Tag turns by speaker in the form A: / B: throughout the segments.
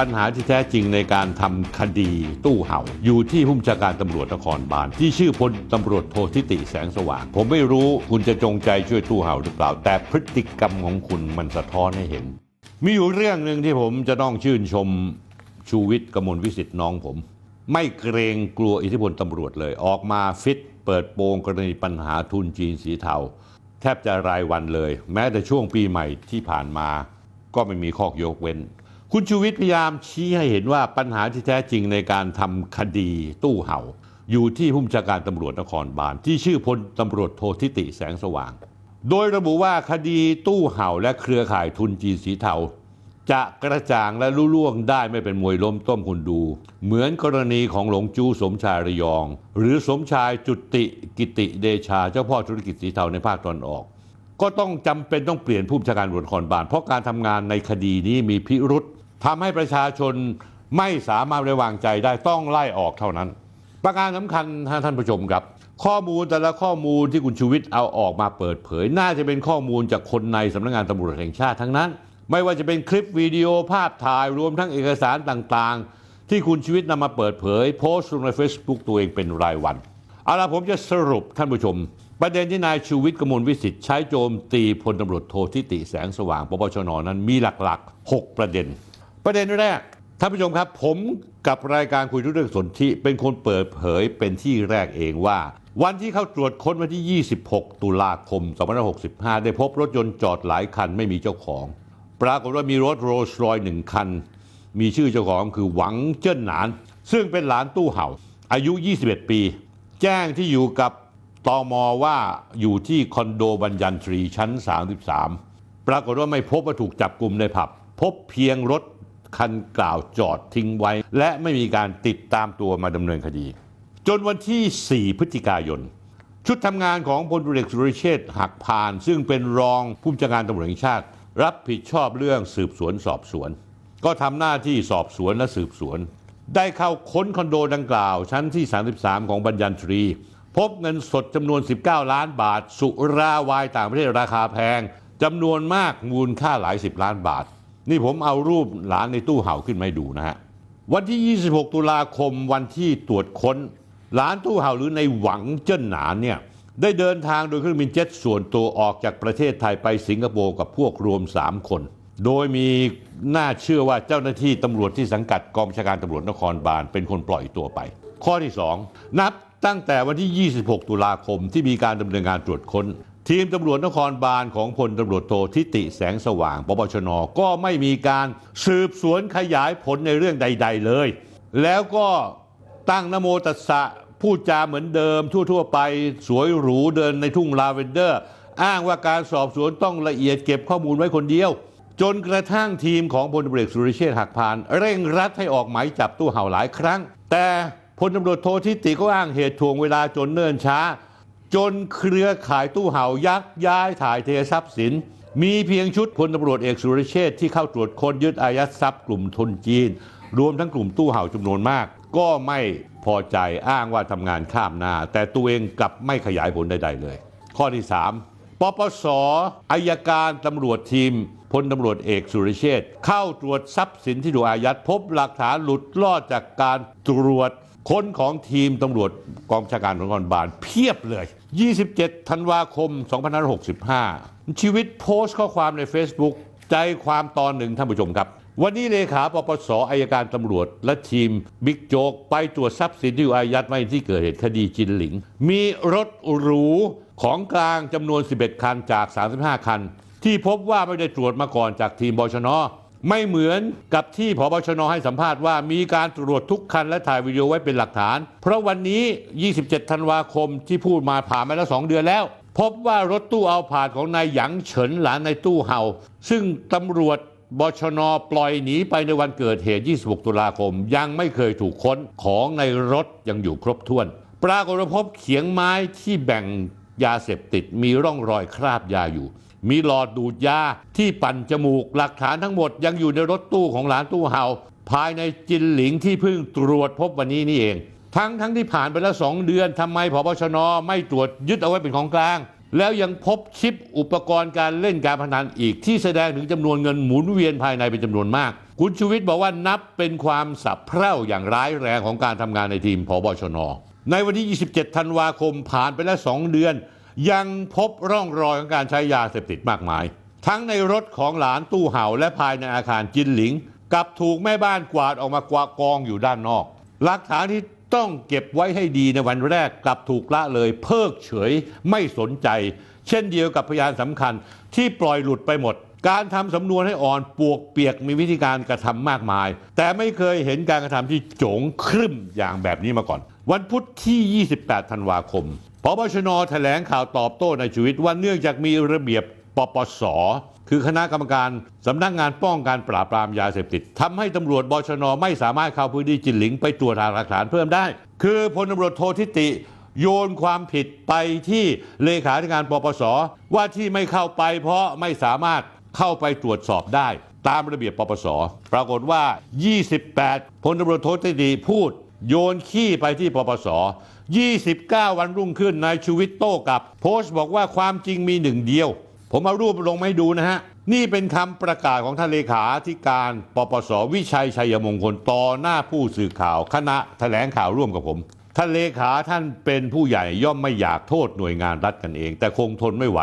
A: ปัญหาที่แท้จริงในการทำคดีตู้เห่า อยู่ที่ผู้บัญชาการตำรวจนครบาลที่ชื่อพลตำรวจโททิติแสงสว่าง ผมไม่รู้คุณจะจงใจช่วยตู้เห่าหรือเปล่า แต่พฤติกรรมของคุณมันสะท้อนให้เห็น มีอยู่เรื่องหนึ่งที่ผมจะต้องชื่นชมชูวิทย์กมลวิสิทธิ์น้องผม ไม่เกรงกลัวอิทธิพลตำรวจเลย ออกมาฟิต เปิดโปงกรณีปัญหาทุนจีนสีเทา แทบจะรายวันเลย แม้แต่ช่วงปีใหม่ที่ผ่านมา ก็ไม่มีข้อยกเว้น คุณชูวิทย์พยายามชี้ให้เห็นว่าปัญหาที่แท้จริงในการทำคดีตู้เห่า อยู่ที่ผู้บัญชาการตำรวจนครบาลที่ชื่อพลตำรวจโททิติแสงสว่าง โดยระบุว่าคดีตู้เห่าและเครือข่ายทุนจีนสีเทา จะกระจ่างและลุล่วงได้ไม่เป็นมวยล้มต้มคุณดู เหมือนกรณีของหลงจูสมชายระยอง หรือสมชายจุติกิติเดชาเจ้าพ่อธุรกิจสีเทาในภาคตอนออกก็ต้องจำเป็นต้องเปลี่ยนผู้บัญชาการตำรวจนครบาลเพราะการทำงานในคดีนี้มีพิรุษ ทำให้ประชาชนไม่สามารถไว้วางใจได้ต้องไล่ออกเท่านั้น ประการสำคัญท่านผู้ชมครับ ข้อมูลแต่ละข้อมูลที่คุณชูวิทย์เอาออกมาเปิดเผย น่าจะเป็นข้อมูลจากคนในสำนักงานตำรวจแห่งชาติทั้งนั้น ไม่ว่าจะเป็นคลิปวิดีโอภาพถ่ายรวมทั้งเอกสารต่างๆ ที่คุณชีวิตนำมาเปิดเผย โพสต์ลงใน Facebook ตัวเองเป็นรายวันเอาละผมจะสรุปท่านผู้ชม ประเด็นที่นายชูวิทย์กมลวิสิทธิ์ใช้โจมตีพลตำรวจโททิติแสงสว่างปปชนนั้นมีหลักๆ 6 ประเด็น ประเด็นแรกท่านผู้ชมครับ ผมกับรายการคุยทุกเรื่องสนธิเป็นคนเปิดเผยเป็นที่แรกเองว่า วันที่เข้าตรวจค้นวันที่ 26 ตุลาคม 2565 ได้พบรถยนต์จอดหลายคันไม่มีเจ้าของ ปรากฏว่ามีรถโรลส์รอยหนึ่งคัน มีชื่อเจ้าของคือหวังเจิ้นหนาน ซึ่งเป็นหลานตู้เห่า อายุ 21 ปี แจ้งที่อยู่กับตอมอว่าอยู่ที่คอนโดบัญญันทรีชั้น 33 ปรากฏว่าไม่พบว่าถูกจับกลุ่มในผับ พบเพียงรถ คันกล่าวจอดทิ้งไว้ และไม่มีการติดตามตัวมาดำเนินคดี จนวันที่ 4 พฤศจิกายน ชุดทำงานของพลตุเอกสุรเชษหักพาน ซึ่งเป็นรองผู้บัญชาการตำรวจแห่งชาติ รับผิดชอบเรื่องสืบสวนสอบสวน ก็ทำหน้าที่สอบสวนและสืบสวน ได้เข้าค้นคอนโดดังกล่าว ชั้นที่ 33 ของบัญญันทรีพบเงินสดจำนวน 19 ล้านบาท สุราวายต่างประเทศราคาแพงจำนวนมากมูลค่าหลายสิบล้านบาท นี่ผมเอารูปหลานในตู้เห่าขึ้นมาดูนะฮะ วันที่ 26 ตุลาคมวันที่ตรวจค้น หลานตู้เห่าหรือในหวังเจิ้นหนานเนี่ยได้เดินทางโดยเครื่องบินเจ็ตส่วนตัวออกจากประเทศไทยไปสิงคโปร์กับพวกรวม 3 คน โดยมีน่าเชื่อว่าเจ้าหน้าที่ตำรวจที่สังกัดกองบัญชาการตำรวจนครบาลเป็นคนปล่อยตัวไป ข้อที่ 2 นับตั้งแต่วันที่ 26 ตุลาคมที่มีการดำเนินการตรวจค้น ทีมตำรวจนครบาลของพลตำรวจโททิติแสงสว่างปปชนก็ไม่มีการสืบสวนขยายผลในเรื่องใด ๆเลย แล้วก็ตั้งนโมตัสสะพูดจาเหมือนเดิมทั่ว ๆ ไปสวยหรูเดินในทุ่งลาเวนเดอร์ อ้างว่าการสอบสวนต้องละเอียดเก็บข้อมูลไว้คนเดียว จนกระทั่งทีมของพลตำรวจสุรเชษฐ์หักพาล เร่งรัดให้ออกหมายจับตู้ห่าวหลายครั้ง แต่พลตำรวจโทธิติก็อ้างเหตุถ่วงเวลาจนเนิ่นช้า จนเครือข่ายตู้ห่าวยักย้ายถ่ายเททรัพย์สิน มีเพียงชุดพลตำรวจเอกสุรเชษฐ์ที่เข้าตรวจค้นยึดอายัดทรัพย์กลุ่มทุนจีน รวมทั้งกลุ่มตู้เห่าจำนวนมาก ก็ไม่พอใจอ้างว่าทำงานข้ามหน้าแต่ตัวเองกลับไม่ขยายผลใดๆเลย ข้อที่ 3 ปปสอายการตำรวจทีมพลตำรวจเอกสุรเชษเข้าตรวจทรัพย์สินที่ถูกอายัดพบหลักฐานหลุดลอดจากการตรวจ คนของทีมตำรวจกองชาการนครบาลเพียบเลย 27 ธันวาคม 2565 ชีวิตโพสต์ข้อความใน Facebook ใจความตอนหนึ่งท่านผู้ชมครับ วันนี้เลขาปปสอายการตำรวจ และทีมบิ๊กโจ๊กไปตรวจทรัพย์สินที่อยู่อายัดไว้ที่เกิดเหตุคดีจินหลิง มีรถหรูของกลางจำนวน 11 คันจาก 35 คัน ที่พบว่าไม่ได้ตรวจมาก่อนจากทีมบชน ไม่เหมือนกับที่พบชนให้สัมภาษณ์ว่ามีการตรวจทุกคันและถ่ายวิดีโอไว้เป็นหลักฐาน เพราะวันนี้ 27 ธันวาคมที่พูดมาผ่านมาแล้ว 2 เดือนแล้ว พบว่ารถตู้เอาผาดของนายหยางเฉินหลานในตู้เห่า ซึ่งตำรวจบชนปล่อยหนีไปในวันเกิดเหตุ 26 ตุลาคม ยังไม่เคยถูกค้นของในรถยังอยู่ครบถ้วน ปรากฏพบเขียงไม้ที่แบ่งยาเสพติดมีร่องรอยคราบยาอยู่ มีหลอดดูดยาที่ปั่นจมูก หลักฐานทั้งหมดยังอยู่ในรถตู้ของหลานตู้เห่า ภายในจินหลิงที่เพิ่งตรวจพบวันนี้นี่เอง ทั้งทั้งที่ผ่านไปแล้วสองเดือนทำไมพบชนไม่ตรวจยึดเอาไว้เป็นของกลาง แล้วยังพบชิปอุปกรณ์การเล่นการพนันอีกที่แสดงถึงจำนวนเงินหมุนเวียนภายในเป็นจำนวนมาก คุณชูวิทย์บอกว่านับเป็นความสับเพร่าอย่างร้ายแรงของการทำงานในทีมพบชนในวันที่ 27 ธันวาคมผ่านไปแล้ว 2 เดือน ยังพบร่องรอยของการใช้ยาเสพติดมากมาย ทั้งในรถของหลานตู้เห่าและภายในอาคารจินหลิงกลับถูกแม่บ้านกวาดออกมากวากองอยู่ด้านนอก หลักฐานที่ต้องเก็บไว้ให้ดีในวันแรกกลับถูกละเลย เพิกเฉยไม่สนใจ เช่นเดียวกับพยานสำคัญที่ปล่อยหลุดไปหมด การทำสำนวนให้อ่อนปวกเปียกมีวิธีการกระทำมากมาย แต่ไม่เคยเห็นการกระทำที่โจงครึ่มอย่างแบบนี้มาก่อน วันพุธที่ 28 ธันวาคม พบชนแถลงข่าวตอบโต้ในชีวิตว่าเนื่องจากมีระเบียบปปส คือคณะกรรมการสำนักงานป้องกันปราบปรามยาเสพติดทำให้ตำรวจบชนไม่สามารถเข้าพื้นที่จินหลิงไปตรวจหาหลักฐานเพิ่มได้ คือพลตำรวจโททิติโยนความผิดไปที่เลขาธิการปปส ว่าที่ไม่เข้าไปเพราะไม่สามารถเข้าไปตรวจสอบได้ ตามระเบียบปปส ปรากฏว่า 28พลตำรวจโททิติพูด โยนขี้ไปที่ปปส 29 วันรุ่งขึ้นนายชูวิทย์โต้กลับ โพสต์บอกว่าความจริงมีหนึ่งเดียว ผมเอารูปลงมาให้ดูนะฮะ นี่เป็นคำประกาศของท่านเลขาธิการ ปปสวิชัยชัยมงคลต่อหน้าผู้สื่อข่าวคณะแถลงข่าวร่วมกับผมท่านเลขาท่านเป็นผู้ใหญ่ย่อมไม่อยากโทษหน่วยงานรัฐกันเอง แต่คงทนไม่ไหว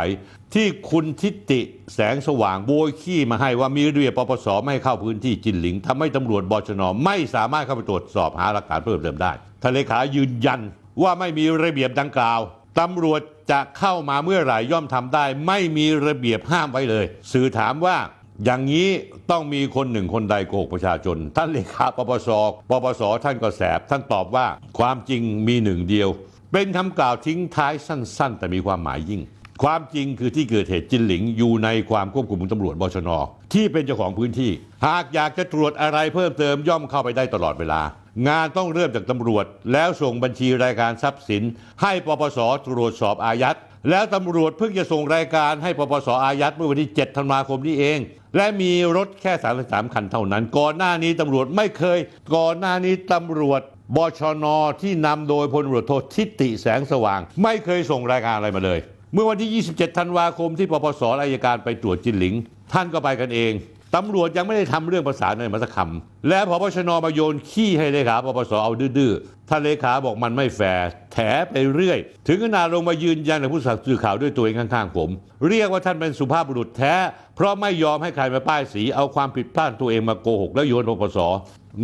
A: ที่คุณทิติแสงสว่างโบยขี้มาให้ว่ามีเบียปปสไม่ให้เข้าพื้นที่จินหลิงทำให้ตำรวจบชนไม่สามารถเข้าไปตรวจสอบหาหลักฐานเพิ่มเติมได้ท่านเลขายืนยัน ว่าไม่มีระเบียบดังกล่าวตำรวจจะเข้ามาเมื่อไหร่ย่อมทำได้ ไม่มีระเบียบห้ามไว้เลย สื่อถามว่าอย่างนี้ต้องมีคนหนึ่งคนใดโกหกประชาชน ท่านเลขาปปสปปสท่านก็แสบ ท่านตอบว่าความจริงมีหนึ่งเดียว เป็นคำกล่าวทิ้งท้ายสั้น ๆ แต่มีความหมายยิ่ง ความจริงคือที่เกิดเหตุจินหลิงอยู่ในความควบคุมของตำรวจบชน ที่เป็นเจ้าของพื้นที่ หากอยากจะตรวจอะไรเพิ่มเติมย่อมเข้าไปได้ตลอดเวลา งานต้องเริ่มจากตำรวจ แล้วส่งบัญชีรายการทรัพย์สิน ให้ปปสตรวจสอบอายัดแล้วตำรวจเพิ่งจะส่งรายการให้ปปสอายัดเมื่อวันที่ 7 ธันวาคมนี้เอง และมีรถแค่33คันเท่านั้น ก่อนหน้านี้ตำรวจไม่เคย ก่อนหน้านี้ตำรวจบชนที่นำโดยพลตำรวจโททิติแสงสว่าง ไม่เคยส่งรายการอะไรมาเลย เมื่อวันที่ 27 ธันวาคมที่ปปสอายการไปตรวจจินหลิง ท่านก็ไปกันเองตำรวจยังไม่ได้ทำเรื่องประสานในมาสักคำและพบชนมาโยนขี้ให้เลขาปปสเอาดื้อๆท่านเลขาบอกมันไม่แฟร์แถไปเรื่อย ถึงขนาดลงมายืนยันกับผู้สื่อข่าวด้วยตัวเองข้างๆผม เรียกว่าท่านเป็นสุภาพบุรุษแท้ เพราะไม่ยอมให้ใครมาป้ายสี เอาความผิดพลาดตัวเองมาโกหกแล้วโยนปปส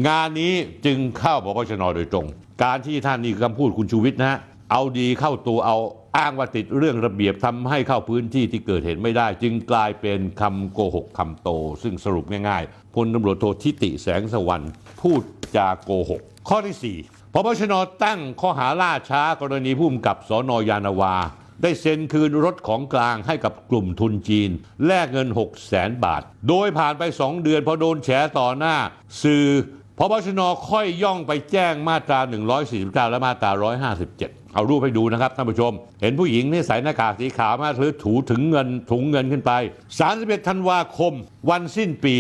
A: งานนี้จึงเข้าปปชนโดยตรง การที่ท่านนี่คือคำพูดคุณชูวิทย์นะฮะ เอาดีเข้าตัวเอาอ้างว่าติดเรื่องระเบียบทำให้เข้าพื้นที่ที่เกิดเหตุไม่ได้ จึงกลายเป็นคำโกหกคำโต ซึ่งสรุปง่ายๆพลตำรวจโททิติแสงสวรรค์พูดจาโกหก ข้อที่ 4พบชนตั้งข้อหาล่าช้ากรณีผู้กำกับสอนอยานาวา ได้เซ็นคืนรถของกลางให้กับกลุ่มทุนจีน แลกเงิน 6 0แสนบาท โดยผ่านไป 2 เดือนพอโดนแฉต่อหน้า สื่อพบชนค่อยย่องไปแจ้งมาตรา 149 และมาตรา 157 เอารูปให้ดูนะครับท่านผู้ชม เห็นผู้หญิงนี่ใส่หน้ากากสีขาวมาถือถูถึงเงินถุงเงินขึ้นไป31ธันวาคม วันสิ้นปี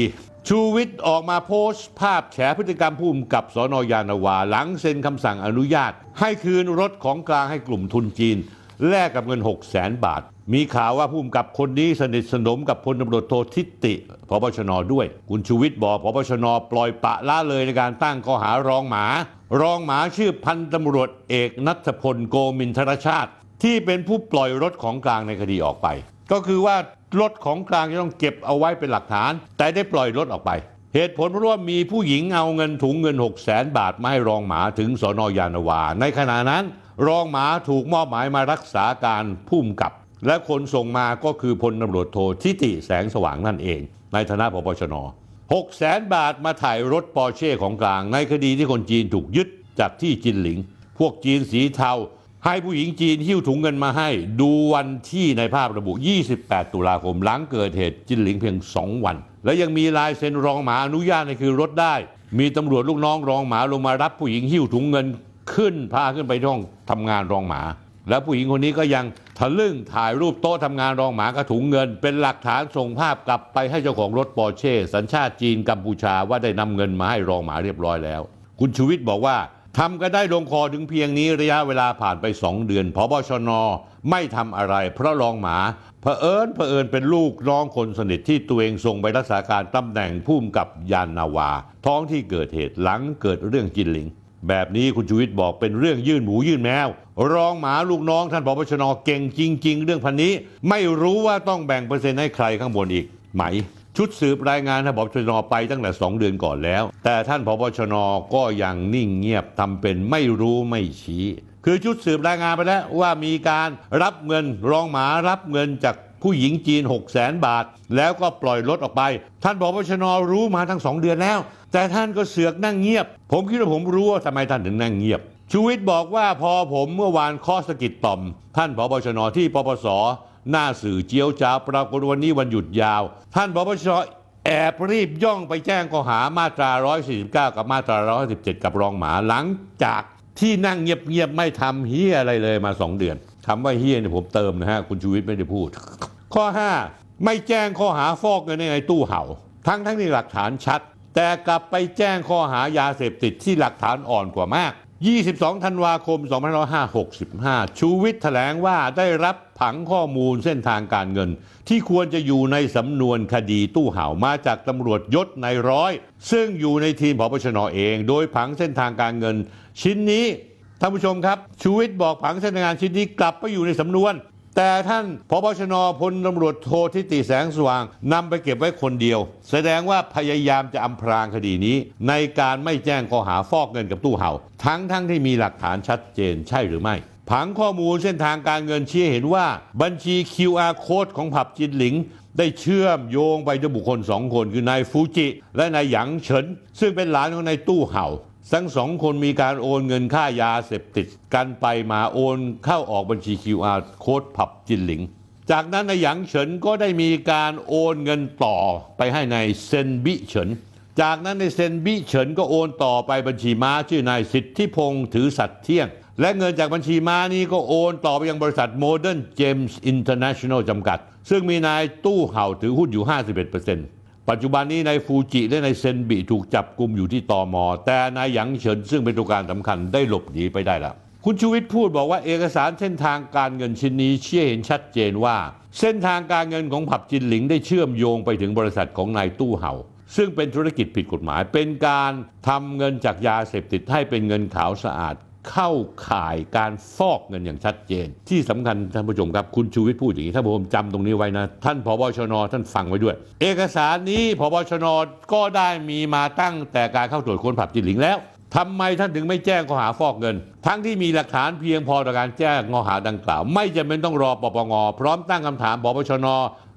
A: ชูวิทย์ออกมาโพสต์ภาพแฉพฤติกรรมผู้กำกับสอนอยานาวา หลังเซ็นคำสั่งอนุญาต ให้คืนรถของกลางให้กลุ่มทุนจีน แลกกับเงิน 6 0แสนบาท มีข่าวว่าผู้กำกับคนนี้สนิทสนมกับพลตำรวจโททิติพบชนด้วย คุณชูวิทย์บอกพบชนปล่อยปะละเลยในการตั้งข้อหารองหมา รองหมาชื่อพันตำรวจเอกนัทพลโกมินทรชาติ ที่เป็นผู้ปล่อยรถของกลางในคดีออกไป ก็คือว่ารถของกลางจะต้องเก็บเอาไว้เป็นหลักฐาน แต่ได้ปล่อยรถออกไป เหตุผลเพราะว่ามีผู้หญิงเอาเงินถุงเงิน 6 0แสนบาทมาให้รองหมาถึงสอนอยานวา ในขณะนั้น รองหมาถูกมอบหมายมารักษาการผู้กำกับ และคนส่งมาก็คือพลตำรวจโททิติแสงสว่างนั่นเอง ในฐานะพบชน 6แสนบาทมาถ่ายรถปอร์เช่ของกลาง ในคดีที่คนจีนถูกยึดจากที่จินหลิง พวกจีนสีเทา ให้ผู้หญิงจีนหิ้วถุงเงินมาให้ ดูวันที่ในภาพระบุ 28 ตุลาคมหลังเกิดเหตุจินหลิงเพียง 2 วัน และยังมีลายเซ็นรองหมาอนุญาตให้คือรถได้ มีตำรวจลูกน้องรองหมาลงมารับผู้หญิงหิ้วถุงเงินขึ้นพาขึ้นไปที่ห้องทำงานรองหมา แล้วผู้หญิงคนนี้ก็ยัง ทะลึ่งถ่ายรูปโต๊ะทำงานรองหมากระถุงเงิน เป็นหลักฐานส่งภาพกลับไปให้เจ้าของรถปอร์เช่สัญชาติจีนกัมพูชาว่าได้นำเงินมาให้รองหมาเรียบร้อยแล้ว คุณชูวิทย์บอกว่าทำก็ได้ลงคอถึงเพียงนี้ระยะเวลาผ่านไป2เดือนพบชน ไม่ทำอะไร เพราะรองหมาเผอิญเผอิญเป็นลูกน้องคนสนิทที่ตัวเองส่งไปรักษาการตำแหน่งผู้กำกับยานนาวา ท้องที่เกิดเหตุหลังเกิดเรื่องจินลิง แบบนี้คุณชูวิทย์บอกเป็นเรื่องยื่นหมูยื่นแมว รองหมาลูกน้องท่านพบชนเก่งจริง ๆ เรื่องพันนี้ ไม่รู้ว่าต้องแบ่งเปอร์เซ็นต์ให้ใครข้างบนอีกไหม ชุดสืบรายงานท่านพบชนไปตั้งแต่ 2 เดือนก่อนแล้ว แต่ท่านพบชนก็ยังนิ่งเงียบทำเป็นไม่รู้ไม่ชี้ คือชุดสืบรายงานไปแล้วว่ามีการรับเงินรองหมารับเงินจาก ผู้หญิงจีน 6 0แสนบาท แล้วก็ปล่อยรถออกไป ท่านพบชนรู้มาทั้งสองเดือนแล้ว แต่ท่านก็เสือกนั่งเงียบ ผมคิดว่าผมรู้ว่าทำไมท่านถึงนั่งเงียบ ชูวิทย์บอกว่าพอผมเมื่อวานข้อสกิดต่อม ท่านพบชนที่ปปสหน้าสื่อเจียวจ้าปรากฏวันนี้วันหยุดยาว ท่านพบชแอบรีบย่องไปแจ้งข้อหามาตรา 149 กับมาตรา 117 กับรองหมาหลังจากที่นั่งเงียบๆไม่ทำเฮียอะไรเลยมา2เดือนคำว่าเฮียเนี่ยผมเติมนะฮะ คุณชูวิทย์ไม่ได้พูด ข้อ 5 ไม่แจ้งข้อหาฟอกเงินในตู้เห่า ทั้งทั้งที่หลักฐานชัด แต่กลับไปแจ้งข้อหายาเสพติดที่หลักฐานอ่อนกว่ามาก 22 ธันวาคม 2565 ชูวิทย์แถลงว่าได้รับผังข้อมูลเส้นทางการเงิน ที่ควรจะอยู่ในสำนวนคดีตู้เห่ามาจากตำรวจยศในร้อย ซึ่งอยู่ในทีมพบชนเอง โดยผังเส้นทางการเงิน ชิ้นนี้ท่านผู้ชมครับ ชูวิทย์บอกผังเส้นทางการชิ้นนี้กลับไปอยู่ในสำนวน แต่ท่านพบชนพลตำรวจโททิติแสงสว่างนำไปเก็บไว้คนเดียว แสดงว่าพยายามจะอำพรางคดีนี้ ในการไม่แจ้งข้อหาฟอกเงินกับตู้เห่า ทั้งทั้งที่มีหลักฐานชัดเจนใช่หรือไม่ผังข้อมูลเส้นทางการเงินชี้เห็นว่าบัญชี QR code ของผับจินหลิง ได้เชื่อมโยงไปด้วยบุคคลสองคนคือนายฟูจิ และนายหยางเฉิน ซึ่งเป็นหลานของนายตู้เห่า ทั้งสองคนมีการโอนเงินค่ายาเสพติด กันไปมาโอนเข้าออกบัญชี QR โค้ดผับจินหลิง จากนั้นนายหยางเฉินก็ได้มีการโอนเงินต่อไปให้ในายเซนบิเฉิน จากนั้นในเซนบิเฉินก็โอนต่อไปบัญชีม้าชื่อนายสิทธิพงศ์ถือสัตย์เที่ยง และเงินจากบัญชีม้านี้ก็โอนต่อไปยังบริษัท Modern James International จำกัด ซึ่งมีนายตู้เห่าถือหุ้นอยู่ 51% ปัจจุบันนี้นายฟูจิและนายเซนบิถูกจับกลุ่มอยู่ที่ตอมอ แต่นายหยางเฉินซึ่งเป็นตัวการสำคัญได้หลบหนีไปได้แล้ว คุณชูวิทย์พูดบอกว่าเอกสารเส้นทางการเงินชิ้นนี้เชี่ยเห็นชัดเจนว่า เส้นทางการเงินของผับจินหลิงได้เชื่อมโยงไปถึงบริษัทของนายตู้เห่า ซึ่งเป็นธุรกิจผิดกฎหมาย เป็นการทำเงินจากยาเสพติดให้เป็นเงินขาวสะอาด เข้าข่ายการฟอกเงินอย่างชัดเจน ที่สำคัญท่านผู้ชมครับคุณชูวิทย์พูดอย่างนี้ถ้าผมจำตรงนี้ไว้นะ ท่านพบชน ท่านฟังไว้ด้วย เอกสารนี้พบชน ก็ได้มีมาตั้งแต่การเข้าตรวจค้นผับจินหลิงแล้วทำไมท่านถึงไม่แจ้งข้อหาฟอกเงิน ทั้งที่มีหลักฐานเพียงพอต่อการแจ้งข้อหาดังกล่าว ไม่จำเป็นต้องรอปปงพร้อมตั้งคำถามพบชน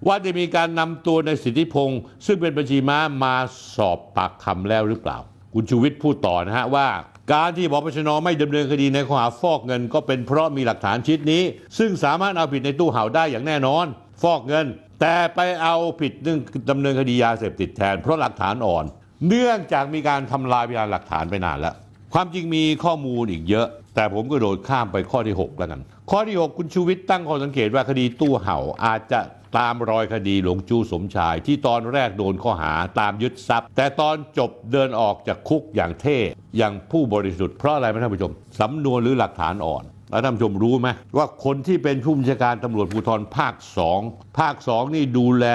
A: ว่าจะมีการนำตัวในสิทธิพงศ์ซึ่งเป็นบัญชีม้ามาสอบปากคำแล้วหรือเปล่า คุณชูวิทย์พูดต่อนะฮะว่า การที่ปปชนไม่ดำเนินคดีในข้อหาฟอกเงิน ก็เป็นเพราะมีหลักฐานชิ้นนี้ ซึ่งสามารถเอาผิดในตู้เห่าได้อย่างแน่นอน ฟอกเงิน แต่ไปเอาผิดเรื่องดำเนินคดียาเสพติดแทน เพราะหลักฐานอ่อน เนื่องจากมีการทำลายพยานหลักฐานไปนานแล้ว ความจริงมีข้อมูลอีกเยอะ แต่ผมก็โดดข้ามไปข้อที่ 6 แล้วกัน ข้อที่ 6 คุณชูวิทย์ตั้งข้อสังเกตว่าคดีตู้เห่าอาจจะ ตามรอยคดีหลวงจูสมชาย ที่ตอนแรกโดนข้อหาตามยึดทรัพย์ แต่ตอนจบเดินออกจากคุกอย่างเท่อย่างผู้บริสุทธิ์เพราะอะไรไหมท่านผู้ชมสำนวนหรือหลักฐานอ่อนแล้วท่านผู้ชมรู้ไหมว่าคนที่เป็นผู้บัญชาการตำรวจภูธรภาคสองภาคสองนี่ดูแล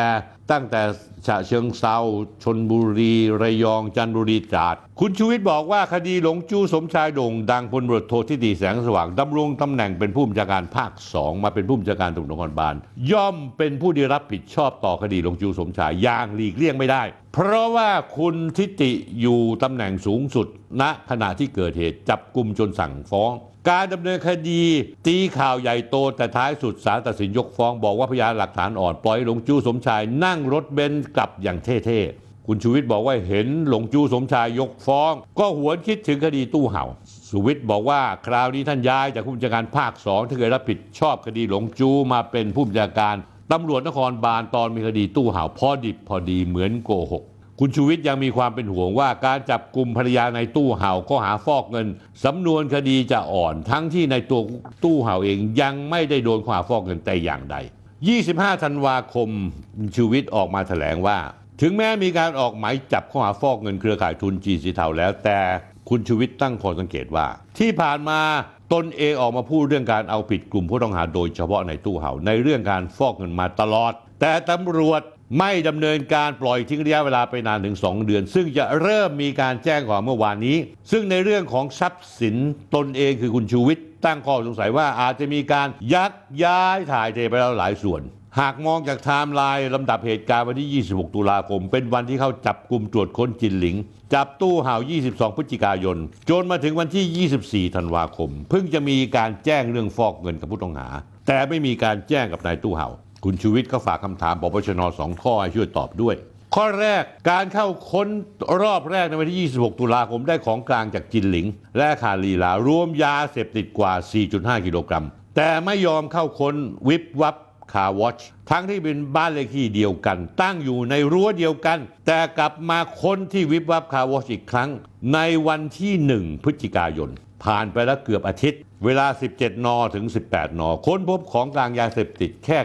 A: ตั้งแต่ฉะเชิงเซาชนบุรี ระยองจันทบุรีตราดคุณชูวิทย์บอกว่าคดีหลงจู้สมชายโด่ง ดังพลตรวจโทที่ดีแสงสว่างดำรงตำแหน่งเป็นผู้บัญชาการภาคสองมาเป็นผู้บัญชาการตำรวจนครบาลย่อมเป็นผู้ได้รับผิดชอบต่อคดีหลงจู้สมชายอย่างหลีกเลี่ยงไม่ได้ เพราะว่าคุณทิติอยู่ตำแหน่งสูงสุดณขณะที่เกิดเหตุจับกลุ่มจนสั่งฟ้อง การดำเนินคดีตีข่าวใหญ่โตแต่ท้ายสุดศาลตัดสินยกฟ้อง บอกว่าพยานหลักฐานอ่อนปล่อยหลงจู้สมชายนั่งรถเบนซ์กลับอย่างเท่ๆ คุณชูวิทย์บอกว่าเห็นหลงจู้สมชายยกฟ้อง ก็หวนคิดถึงคดีตู้เห่าสุวิทย์บอกว่าคราวนี้ท่านย้ายจากผู้บัญชาการภาคสองที่เคยรับผิดชอบคดีหลงจู้มาเป็นผู้บัญชาการตำรวจนครบาลตอนมีคดีตู้เห่าพอดิบพอดีเหมือนโกหกคุณชูวิทย์ยังมีความเป็นห่วงว่าการจับกลุ่มภรรยาในตู้เห่าก็หาฟอกเงินสำนวนคดีจะอ่อน ทั้งที่ในตัวตู้เห่าเองยังไม่ได้โดนข้อหาฟอกเงินแต่อย่างใด 25 ธันวาคมชูวิทย์ออกมาแถลงว่า ถึงแม้มีการออกหมายจับข้อหาฟอกเงินเครือข่ายทุนจีนสีเทาแล้ว แต่คุณชูวิทย์ตั้งข้อสังเกตว่า ที่ผ่านมาตนเองออกมาพูดเรื่องการเอาผิดกลุ่มผู้ต้องหาโดยเฉพาะในตู้เห่าในเรื่องการฟอกเงินมาตลอด แต่ตำรวจไม่ดำเนินการปล่อยทิ้งระยะเวลาไปนานถึง 2 เดือน ซึ่งจะเริ่มมีการแจ้งก่อนเมื่อวานนี้ ซึ่งในเรื่องของทรัพย์สินตนเองคือคุณชูวิทย์ตั้งข้อสงสัยว่าอาจจะมีการยักย้ายถ่ายเทไปแล้วหลายส่วน หากมองจากไทม์ไลน์ลำดับเหตุการณ์วันที่ 26 ตุลาคม เป็นวันที่เขาจับกลุ่มตรวจค้นจินหลิง จับตู้ห่าว 22 พฤศจิกายน จนมาถึงวันที่ 24 ธันวาคม เพิ่งจะมีการแจ้งเรื่องฟอกเงินกับผู้ต้องหา แต่ไม่มีการแจ้งกับนายตู้ห่าว คุณชูวิทย์ก็ฝากคำถามปปชนสองข้อให้ช่วยตอบด้วย ข้อแรกการเข้าค้นรอบแรกในวันที่ 26 ตุลาคมได้ของกลางจากจินหลิง และคาลีลารวมยาเสพติดกว่า 4.5 กิโลกรัมแต่ไม่ยอมเข้าค้นวิบวับ คาร์วอชทั้งที่เป็นบ้านเลขที่เดียวกัน ตั้งอยู่ในรั้วเดียวกัน แต่กลับมาค้นที่วิบวับคาร์วอชอีกครั้ง ในวันที่ 1 พฤศจิกายน ผ่านไปแล้วเกือบอาทิตย์ เวลา 17 น ถึง 18 น ค้นพบของกลางยาเสพติดแค่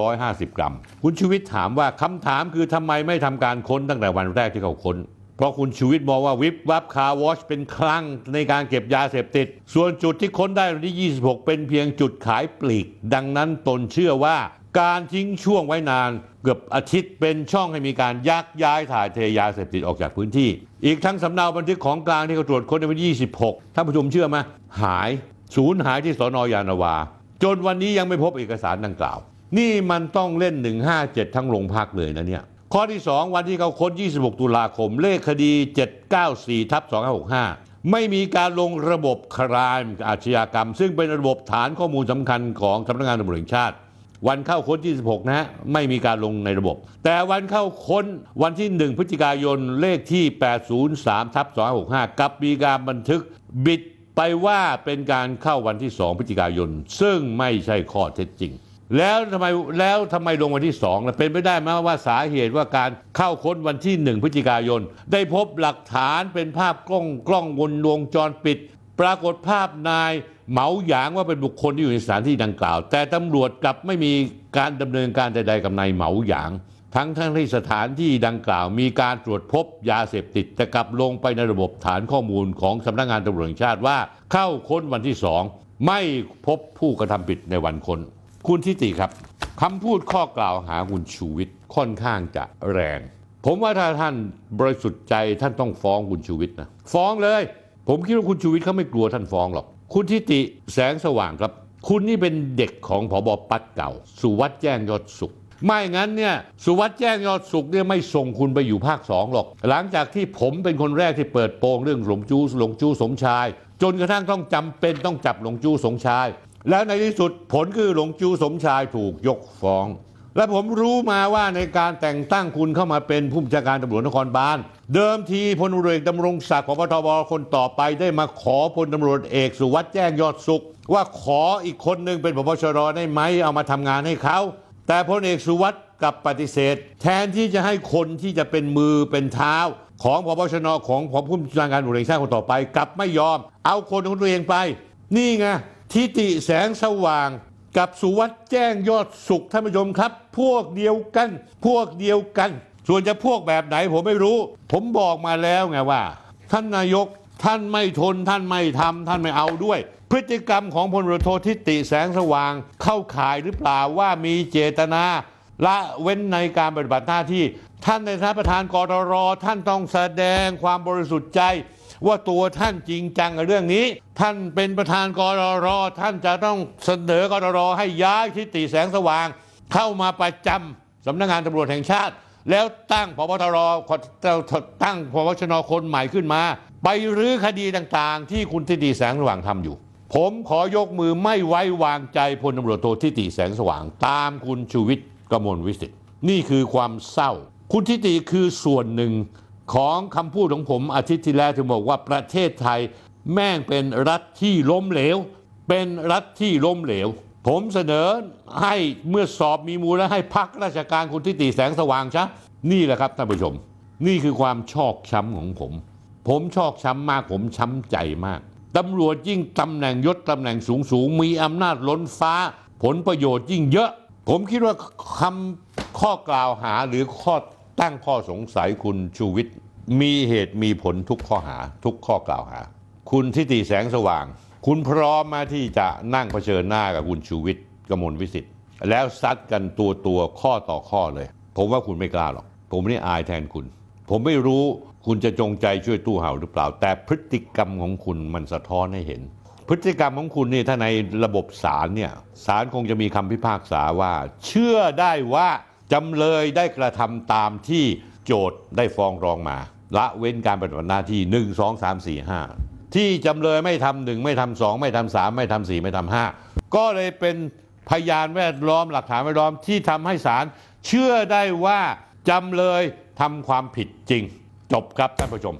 A: 950 กรัม คุณชูวิทย์ถามว่าคำถามคือทำไมไม่ทำการค้นตั้งแต่วันแรกที่เขาค้น เพราะคุณชูวิทย์มองว่าวิบวับคาร์วอชเป็นคลังในการเก็บยาเสพติด ส่วนจุดที่ค้นได้วันที่ 26 เป็นเพียงจุดขายปลีก ดังนั้นตนเชื่อว่าการทิ้งช่วงไว้นานเกือบอาทิตย์เป็นช่องให้มีการยักย้ายถ่ายเทยาเสพติดออกจากพื้นที่ อีกทั้งสำเนาบันทึกของกลางที่เขาตรวจค้นในวันที่ 26 ท่านผู้ชมเชื่อไหมหายสูญหายที่สอนอยานาวา จนวันนี้ยังไม่พบเอกสารดังกล่าว นี่มันต้องเล่น 157 ทั้งโรงพักเลยนะเนี่ย ข้อที่ 2 วันที่เขาค้น 26 ตุลาคม เลขคดี 794ทับ2565 ไม่มีการลงระบบครามอาชญากรรม ซึ่งเป็นระบบฐานข้อมูลสำคัญของสำนักงานตำรวจแห่งชาติ วันเข้าค้น 26 นะฮะ ไม่มีการลงในระบบ แต่วันเข้าค้นวันที่ 1 พฤศจิกายนเลขที่ 803ทับ265 กับมีการบันทึกบิดไปว่าเป็นการเข้าวันที่ 2 พฤศจิกายน ซึ่งไม่ใช่ข้อเท็จจริง แล้วทำไมแล้วทำไมลงวันที่2ล่ะเป็นไปได้ไหมว่าสาเหตุว่าการเข้าค้นวันที่1พฤศจิกายน ได้พบหลักฐานเป็นภาพกล้องกล้องบนวงจรปิด ปรากฏภาพนายเหมาหยางว่าเป็นบุคคลที่อยู่ในสถานที่ดังกล่าว แต่ตำรวจกลับไม่มีการดำเนินการใดๆกับนายเหมาหยาง ทั้งทั้งที่สถานที่ดังกล่าว มีการตรวจพบยาเสพติดแต่กลับลงไปในระบบฐานข้อมูลของสำนักงานตำรวจแห่งชาติว่า เข้าค้นวันที่สองไม่พบผู้กระทำผิดในวันค้น คุณทิติครับคำพูดข้อกล่าวหาคุณชูวิทย์ค่อนข้างจะแรง ผมว่าถ้าท่านบริสุทธิ์ใจท่านต้องฟ้องคุณชูวิทย์นะฟ้องเลย ผมคิดว่าคุณชูวิทย์เขาไม่กลัวท่านฟ้องหรอก คุณทิติแสงสว่างครับ คุณนี่เป็นเด็กของผบปัดเก่า สุวัสด์แจ้งยอดสุข ไม่งั้นเนี่ยสุวัสด์แจ้งยอดสุขเนี่ยไม่ส่งคุณไปอยู่ภาคสองหรอก หลังจากที่ผมเป็นคนแรกที่เปิดโปงเรื่องหลงจู้หลงจู้สมชาย จนกระทั่งต้องจำเป็นต้องจับหลงจู้สมชาย แล้วในที่สุดผลคือหลงจูสมชายถูกยกฟ้อง และผมรู้มาว่าในการแต่งตั้งคุณเข้ามาเป็นผู้บัญชาการตำรวจนครบาลเดิมทีพลตำรวจเอดำรงศักดิ์พบทบคนต่อไปได้มาขอพลตำรวจเอกสุวัสด์แจ้งยอดสุข ว่าขออีกคนหนึ่งเป็นพบชรได้ไหมเอามาทำงานให้เขาแต่พลเอกสุวัสด์กลับปฏิเสธ แทนที่จะให้คนที่จะเป็นมือเป็นเท้า ของพบชนของผู้บัญชาการตำรวจแห่งชาติคนต่อไปกลับไม่ยอม เอาคนของตัวเองไป นี่ไง ทิติแสงสว่างกับสุวัสด์แจ้งยอดสุขท่านผู้ชมครับ พวกเดียวกัน พวกเดียวกัน ส่วนจะพวกแบบไหนผมไม่รู้ ผมบอกมาแล้วไงว่า ท่านนายกท่านไม่ทนท่านไม่ทำท่านไม่เอาด้วย พฤติกรรมของพลรโททิติแสงสว่างเข้าข่ายหรือเปล่าว่ามีเจตนาละเว้นในการปฏิบัติหน้าที่ ท่านในฐานะประธานกรรท่านต้องแสดงความบริสุทธิ์ใจ ว่าตัวท่านจริงจังกับเรื่องนี้ ท่านเป็นประธานกรรท่านจะต้องเสนอกรรให้ย้ายทิติแสงสว่าง เข้ามาประจำสำนักงานตำรวจแห่งชาติ แล้วตั้งพบตรตั้งพบชนคนใหม่ขึ้นมา ไปรื้อคดีต่างๆ ที่คุณทิติแสงสว่างทำอยู่ ผมขอยกมือไม่ไว้วางใจพลตำรวจโททิติแสงสว่าง ตามคุณชูวิทย์กมลวิสิทธิ์นี่คือความเศร้า คุณทิติคือส่วนหนึ่ง ของคำพูดของผมอาทิตย์ที่แล้วที่บอกว่าประเทศไทยแม่งเป็นรัฐที่ล้มเหลว เป็นรัฐที่ล้มเหลว ผมเสนอให้เมื่อสอบมีมูลแล้วให้พักราชการคุณทิติแสงสว่างชะนี่แหละครับท่านผู้ชม นี่คือความชอกช้ำของผม ผมชอกช้ำมากผมช้ำใจมากตำรวจยิ่งตำแหน่งยศตำแหน่งสูงสูงมีอำนาจล้นฟ้า ผลประโยชน์ยิ่งเยอะ ผมคิดว่าคำข้อกล่าวหาหรือข้อ ตั้งข้อสงสัยคุณชูวิทย์มีเหตุมีผลทุกข้อหาทุกข้อกล่าวหา คุณทิติแสงสว่าง คุณพร้อมมาที่จะนั่งเผชิญหน้ากับคุณชูวิทย์กมลวิสิทธิ์แล้วซัดกันตัวตัวข้อต่อข้อเลย ผมว่าคุณไม่กล้าหรอก ผมนี่อายแทนคุณ ผมไม่รู้คุณจะจงใจช่วยตู้เห่าหรือเปล่า แต่พฤติกรรมของคุณมันสะท้อนให้เห็น พฤติกรรมของคุณนี่ถ้าในระบบศาลเนี่ยศาลคงจะมีคำพิพากษาว่า เชื่อได้ว่า จำเลยได้กระทำตามที่โจทย์ได้ฟ้องร้องมา ละเว้นการปฏิบัติหน้าที่ 1 2 3 4 5 ที่จำเลยไม่ทำหนึ่งไม่ทำสองไม่ทำสามไม่ทำสี่ไม่ทำห้าก็เลยเป็นพยานแวดล้อมหลักฐานแวดล้อมที่ทำให้ศาลเชื่อได้ว่าจำเลยทำความผิดจริง จบครับท่านผู้ชม